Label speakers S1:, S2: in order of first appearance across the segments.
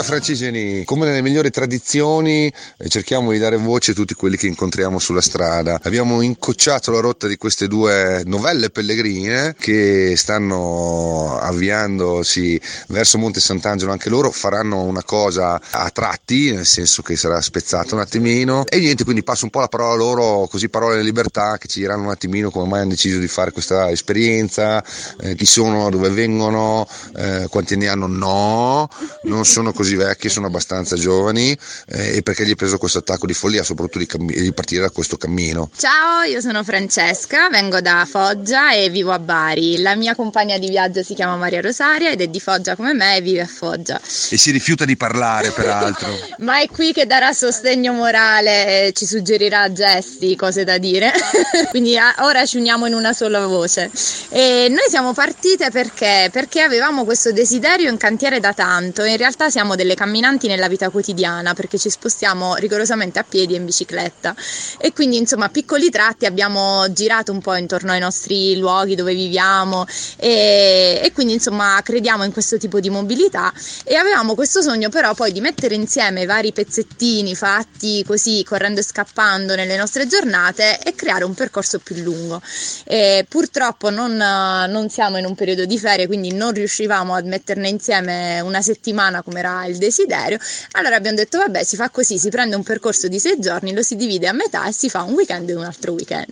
S1: Allora, francigeni, come nelle migliori tradizioni, eh, cerchiamo di dare voce a tutti quelli che incontriamo sulla strada. Abbiamo incocciato la rotta di queste due novelle pellegrine che stanno avviandosi verso Monte Sant'Angelo. Anche loro faranno una cosa a tratti, nel senso che sarà spezzata un attimino. E niente, quindi passo un po' la parola loro, così parole di libertà, che ci diranno un attimino come mai hanno deciso di fare questa esperienza, eh, chi sono, dove vengono, eh, quanti anni hanno. No, non sono sono così vecchi, sono abbastanza giovani eh, e perché gli è preso questo attacco di follia, soprattutto di, cammi- di, partire da questo cammino.
S2: Ciao, io sono Francesca, vengo da Foggia e vivo a Bari. La mia compagna di viaggio si chiama Maria Rosaria ed è di Foggia come me e vive a Foggia.
S1: E si rifiuta di parlare, peraltro.
S2: Ma è qui che darà sostegno morale, e ci suggerirà gesti, cose da dire. Quindi a- ora ci uniamo in una sola voce. E noi siamo partite perché? Perché avevamo questo desiderio in cantiere da tanto. In realtà siamo siamo delle camminanti nella vita quotidiana perché ci spostiamo rigorosamente a piedi e in bicicletta e quindi insomma a piccoli tratti abbiamo girato un po' intorno ai nostri luoghi dove viviamo e, e quindi insomma crediamo in questo tipo di mobilità e avevamo questo sogno però poi di mettere insieme vari pezzettini fatti così correndo e scappando nelle nostre giornate e creare un percorso più lungo. E purtroppo non, non siamo in un periodo di ferie quindi non riuscivamo a metterne insieme una settimana come era il desiderio. Allora abbiamo detto vabbè si fa così, si prende un percorso di sei giorni, lo si divide a metà e si fa un weekend e un altro weekend.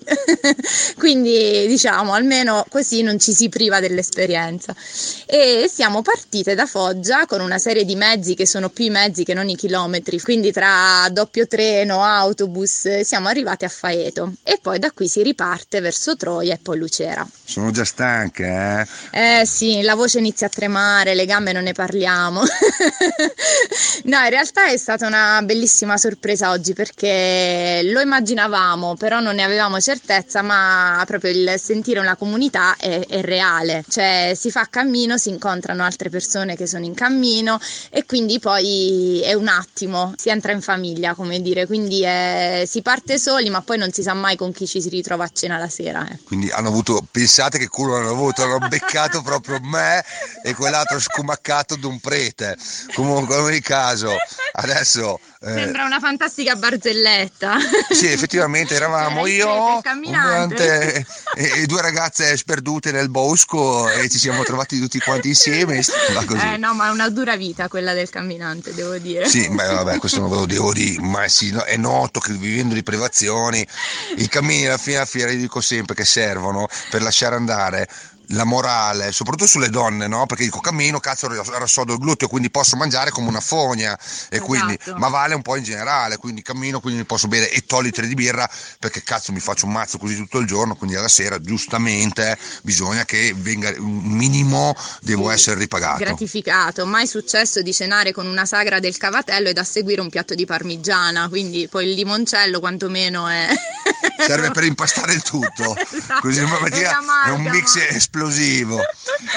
S2: Quindi diciamo almeno così non ci si priva dell'esperienza. E siamo partite da Foggia con una serie di mezzi che sono più i mezzi che non i chilometri, quindi tra doppio treno, autobus, siamo arrivati a Faeto e poi da qui si riparte verso Troia e poi Lucera.
S1: Sono già stanche,
S2: eh? Eh sì, la voce inizia a tremare, le gambe non ne parliamo. no, in realtà è stata una bellissima sorpresa oggi perché lo immaginavamo, però non ne avevamo certezza, ma proprio il sentire una comunità è, è reale, cioè si fa cammino, si incontrano altre persone che sono in cammino e quindi poi è un attimo, si entra in famiglia, come dire, quindi è, si parte soli, ma poi non si sa mai con chi ci si ritrova a cena la sera. Eh.
S1: Quindi hanno avuto, pensate che culo hanno avuto, hanno beccato proprio me e quell'altro scumaccato d'un prete. Comunque, in ogni caso, adesso...
S2: Eh, Sembra una fantastica barzelletta.
S1: Sì, effettivamente eravamo cioè, io e, e, due ragazze sperdute nel bosco e ci siamo trovati tutti quanti insieme.
S2: Eh, no, ma è una dura vita quella del camminante, devo dire.
S1: Sì, beh, vabbè, questo non ve lo devo dire, ma sì, no, è noto che vivendo di privazioni, i cammini alla fine alla fiera, io dico sempre che servono per lasciare andare la morale, soprattutto sulle donne, no? Perché dico cammino, cazzo, rassodo il gluteo, quindi posso mangiare come una fogna, e esatto. quindi, ma vale un po' in generale, quindi cammino, quindi posso bere e litri di birra, perché cazzo mi faccio un mazzo così tutto il giorno, quindi alla sera giustamente bisogna che venga un minimo, devo sì, essere ripagato.
S2: Gratificato, mai successo di cenare con una sagra del cavatello e da seguire un piatto di parmigiana, quindi poi il limoncello quantomeno è...
S1: Serve per impastare il tutto, esatto. così è un mix esplosivo.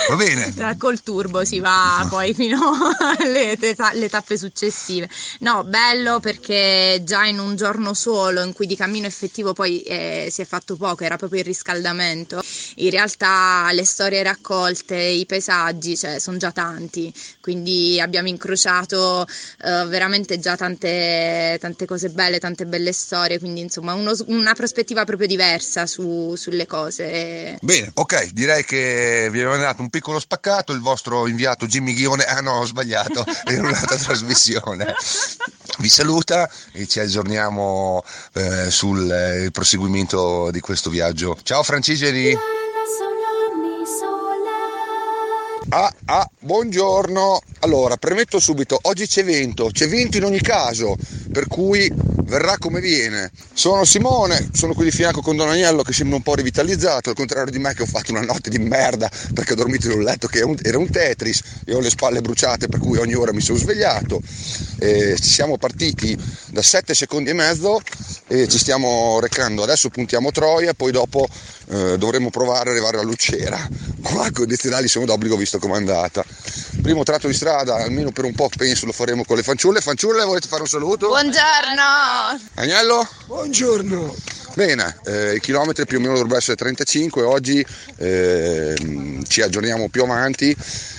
S1: Va bene.
S2: Col turbo si va poi fino alle, alle tappe successive. No, bello perché già in un giorno solo in cui di cammino effettivo poi eh, si è fatto poco, era proprio il riscaldamento. In realtà le storie raccolte, i paesaggi, cioè, sono già tanti, quindi abbiamo incrociato eh, veramente già tante, tante, cose belle, tante belle storie, quindi insomma uno, una prospettiva proprio diversa su, sulle cose.
S1: Bene, ok, direi che vi abbiamo dato un piccolo spaccato, il vostro inviato Jimmy Ghione, ah no ho sbagliato, è un'altra trasmissione, vi saluta e ci aggiorniamo eh, sul eh, proseguimento di questo viaggio. Ciao Francigeni! Ah, ah, buongiorno. Allora, premetto subito, oggi c'è vento, c'è vento in ogni caso, per cui verrà come viene. Sono Simone, sono qui di fianco con Don Agnello che sembra un po' rivitalizzato, al contrario di me che ho fatto una notte di merda perché ho dormito in un letto che era un Tetris e ho le spalle bruciate per cui ogni ora mi sono svegliato. E siamo partiti da 7 secondi e mezzo e ci stiamo recando. Adesso puntiamo Troia, poi dopo eh, dovremo provare ad arrivare a Lucera. Qua i condizionali sono d'obbligo visto come è andata. Primo tratto di strada, almeno per un po' penso lo faremo con le fanciulle. Fanciulle, volete fare un saluto?
S2: Buongiorno!
S1: Agnello?
S3: Buongiorno!
S1: Bene, eh, i chilometri più o meno dovrebbero essere 35, oggi eh, ci aggiorniamo più avanti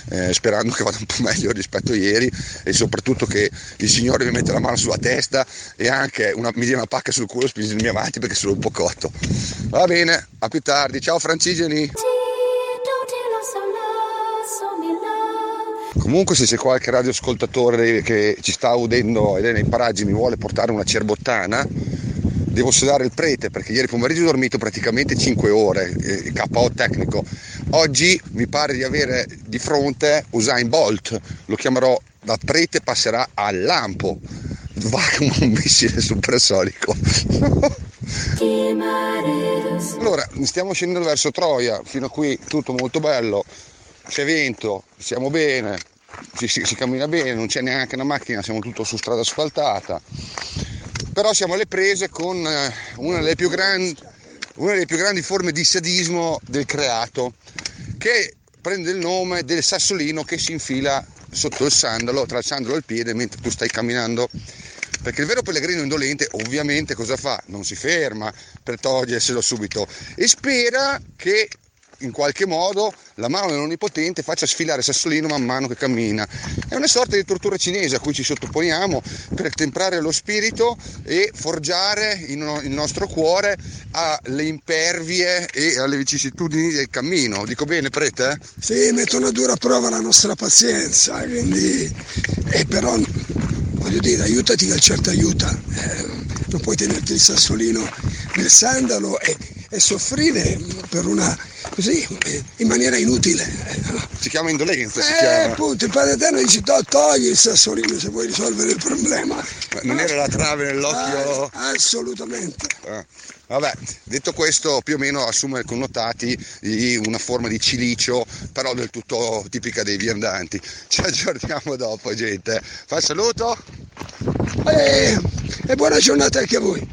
S1: eh, sperando che vada un po' meglio rispetto a ieri e soprattutto che il Signore mi metta la mano sulla testa e anche una, mi dia una pacca sul culo spingendomi avanti perché sono un po' cotto. Va bene, a più tardi, ciao Francigeni! Comunque se c'è qualche radioascoltatore che ci sta udendo ed è nei paraggi e mi vuole portare una cerbottana, devo sedare il prete perché ieri pomeriggio ho dormito praticamente 5 ore, eh, KO tecnico. Oggi mi pare di avere di fronte Usain Bolt, lo chiamerò da prete passerà al lampo, va come un missile supersonico. allora, stiamo scendendo verso Troia, fino a qui tutto molto bello, c'è vento, siamo bene, si, si, si cammina bene, non c'è neanche una macchina, siamo tutto su strada asfaltata però siamo alle prese con eh, una delle più grandi, delle più grandi forme di sadismo del creato, che prende il nome del sassolino che si infila sotto il sandalo, tra il sandalo e il piede mentre tu stai camminando. Perché il vero pellegrino indolente ovviamente cosa fa? Non si ferma per toglierselo subito e spera che in qualche modo la mano dell'Onnipotente faccia sfilare Sassolino man mano che cammina. È una sorta di tortura cinese a cui ci sottoponiamo per temprare lo spirito e forgiare il nostro cuore alle impervie e alle vicissitudini del cammino. Dico bene, prete?
S3: Sì, mettono a dura prova la nostra pazienza, quindi... Eh, però voglio dire, aiutati che certo aiuta. Eh, non puoi tenerti il sassolino nel sandalo e, e soffrire per una così in maniera inutile.
S1: Si chiama indolenza.
S3: Si
S1: eh, chiama.
S3: appunto, il Padre Eterno dice togli il sassolino se vuoi risolvere il problema.
S1: Ma non era la trave nell'occhio?
S3: Ah, assolutamente.
S1: Ah. Vabbè, detto questo più o meno assume connotati di una forma di cilicio, però del tutto tipica dei viandanti. Ci aggiorniamo dopo, gente. Fa saluto.
S3: E, e buona giornata anche a voi.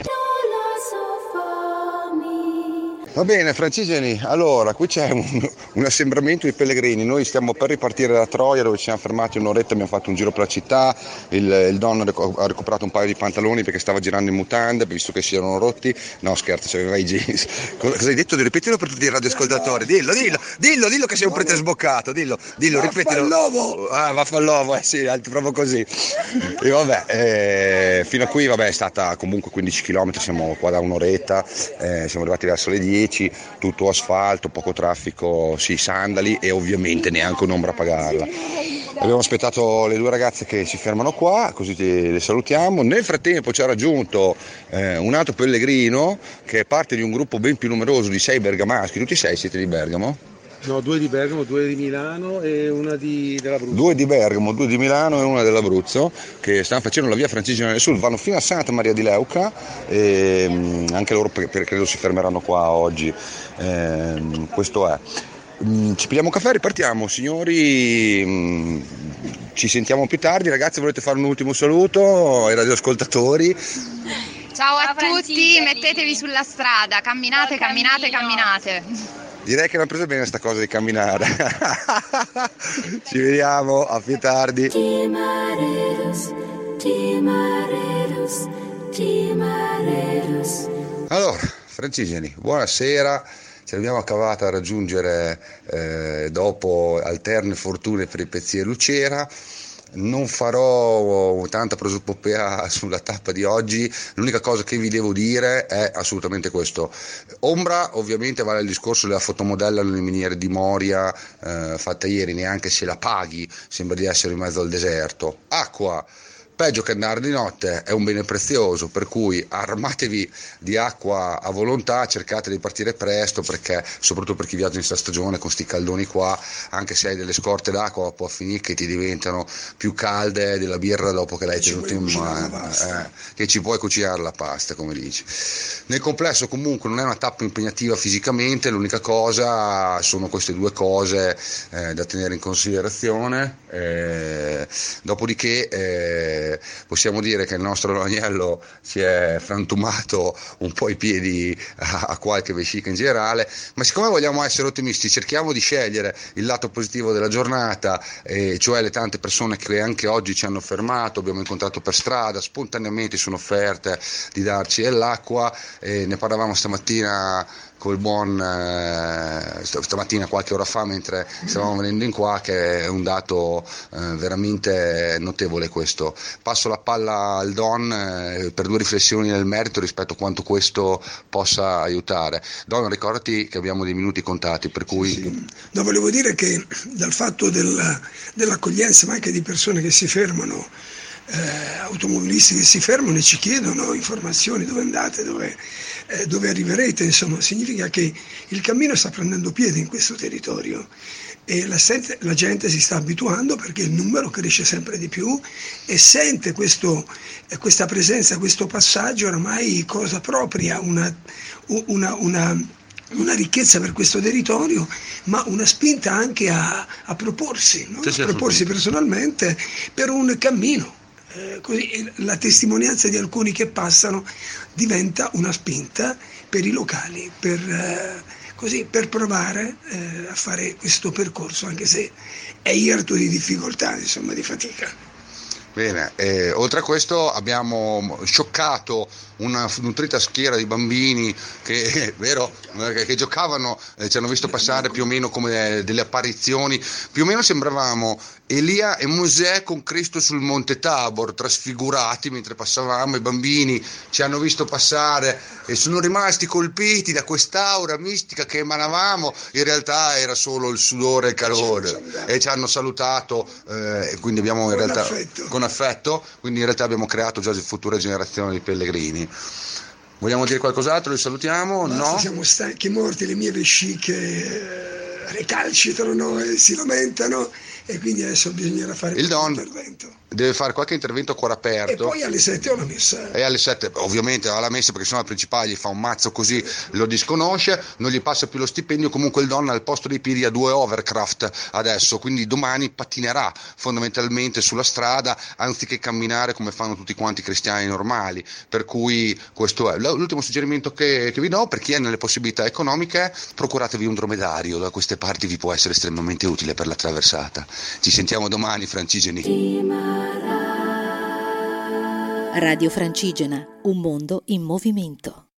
S1: Va bene, Francigeni, allora qui c'è un, un, assembramento di pellegrini, noi stiamo per ripartire da Troia dove ci siamo fermati un'oretta, abbiamo fatto un giro per la città, il, il Don ha recuperato un paio di pantaloni perché stava girando in mutande, visto che si erano rotti, no scherzo, aveva i jeans. Cosa, cosa hai detto? Ripetilo per tutti i radioascoltatori, dillo, dillo, dillo, dillo che sei un prete sboccato, dillo, dillo, ripetilo.
S3: Vaffanlovo!
S1: Ah, vaffanlovo, eh sì, proprio così. E vabbè, eh, fino a qui vabbè, è stata comunque 15 km, siamo qua da un'oretta, eh, siamo arrivati verso le 10 10, tutto asfalto, poco traffico, sì, sandali e ovviamente neanche un'ombra a pagarla. Abbiamo aspettato le due ragazze che si fermano qua, così le salutiamo. Nel frattempo ci ha raggiunto eh, un altro pellegrino che è parte di un gruppo ben più numeroso di sei bergamaschi. Tutti sei siete di Bergamo?
S4: No, due di Bergamo, due di Milano e una di, dell'Abruzzo.
S1: Due di Bergamo, due di Milano e una dell'Abruzzo che stanno facendo la via Francigena del Sud, vanno fino a Santa Maria di Leuca e mm, anche loro per, per, credo si fermeranno qua oggi. Eh, questo è. Mm, ci pigliamo un caffè, ripartiamo signori, mm, ci sentiamo più tardi, ragazzi volete fare un ultimo saluto ai radioascoltatori?
S2: Ciao a tutti, mettetevi sulla strada, camminate, camminate, camminate.
S1: Direi che mi ha preso bene questa cosa di camminare. Ci vediamo, a più tardi. Allora, Francigeni, buonasera. Ci abbiamo accavato a raggiungere eh, dopo alterne fortune per i pezzi e Lucera non farò tanta prosopopea sulla tappa di oggi, l'unica cosa che vi devo dire è assolutamente questo. Ombra ovviamente vale il discorso della fotomodella nelle miniere di Moria eh, fatta ieri, neanche se la paghi sembra di essere in mezzo al deserto. Acqua Peggio che andare di notte è un bene prezioso, per cui armatevi di acqua a volontà, cercate di partire presto perché, soprattutto per chi viaggia in questa stagione con questi caldoni qua, anche se hai delle scorte d'acqua può finire che ti diventano più calde della birra dopo che l'hai tenuta in mano, eh, che ci puoi cucinare la pasta, come dici. Nel complesso comunque non è una tappa impegnativa fisicamente, l'unica cosa sono queste due cose eh, da tenere in considerazione, eh, dopodiché possiamo dire che il nostro agnello si è frantumato un po' i piedi a, a qualche vescica in generale, ma siccome vogliamo essere ottimisti cerchiamo di scegliere il lato positivo della giornata, eh, cioè le tante persone che anche oggi ci hanno fermato, abbiamo incontrato per strada, spontaneamente sono offerte di darci dell'acqua, eh, ne parlavamo stamattina col buon eh, stamattina qualche ora fa mentre stavamo venendo in qua che è un dato eh, veramente notevole questo. Passo la palla al Don eh, per due riflessioni nel merito rispetto a quanto questo possa aiutare. Don ricordati che abbiamo dei minuti contati per cui... Sì.
S3: No, volevo dire che dal fatto del, dell'accoglienza ma anche di persone che si fermano eh, automobilisti che si fermano e ci chiedono informazioni dove andate, dove, eh, dove arriverete, insomma, significa che il cammino sta prendendo piede in questo territorio e la, la, gente si sta abituando perché il numero cresce sempre di più e sente questo, eh, questa presenza, questo passaggio oramai cosa propria, una, una, una una ricchezza per questo territorio, ma una spinta anche a, a proporsi, no? a proporsi personalmente per un cammino eh, così la testimonianza di alcuni che passano diventa una spinta per i locali, per, eh, così, per provare eh, a fare questo percorso, anche se è irto di difficoltà, insomma, di fatica.
S1: Bene, eh, oltre a questo abbiamo scioccato una nutrita schiera di bambini che, vero, che, che giocavano, eh, ci hanno visto passare più o meno come delle apparizioni, più o meno sembravamo Elia e Mosè con Cristo sul monte Tabor, trasfigurati mentre passavamo, i bambini ci hanno visto passare e sono rimasti colpiti da quest'aura mistica che emanavamo, in realtà era solo il sudore e il calore e ci hanno salutato eh, quindi abbiamo in realtà affetto. con affetto, quindi in realtà abbiamo creato già future generazioni di pellegrini. Vogliamo dire qualcos'altro? Li salutiamo?
S3: Basta,
S1: no?
S3: Siamo stanchi morti, le mie vesciche eh, recalcitrano e si lamentano e quindi adesso bisognerà fare
S1: il don intervento. Deve fare qualche intervento a cuore aperto.
S3: E poi alle 7 ho la messa.
S1: E alle 7 ovviamente ha la messa perché sennò il principale gli fa un mazzo così, lo disconosce, non gli passa più lo stipendio, comunque il don al posto dei piedi ha due overcraft adesso, quindi domani pattinerà fondamentalmente sulla strada anziché camminare come fanno tutti quanti i cristiani normali. Per cui questo è. L'ultimo suggerimento che, che vi do per chi è nelle possibilità economiche, procuratevi un dromedario, da queste parti vi può essere estremamente utile per la traversata. Ci sentiamo domani, Francigeni.
S5: Radio Francigena, un mondo in movimento.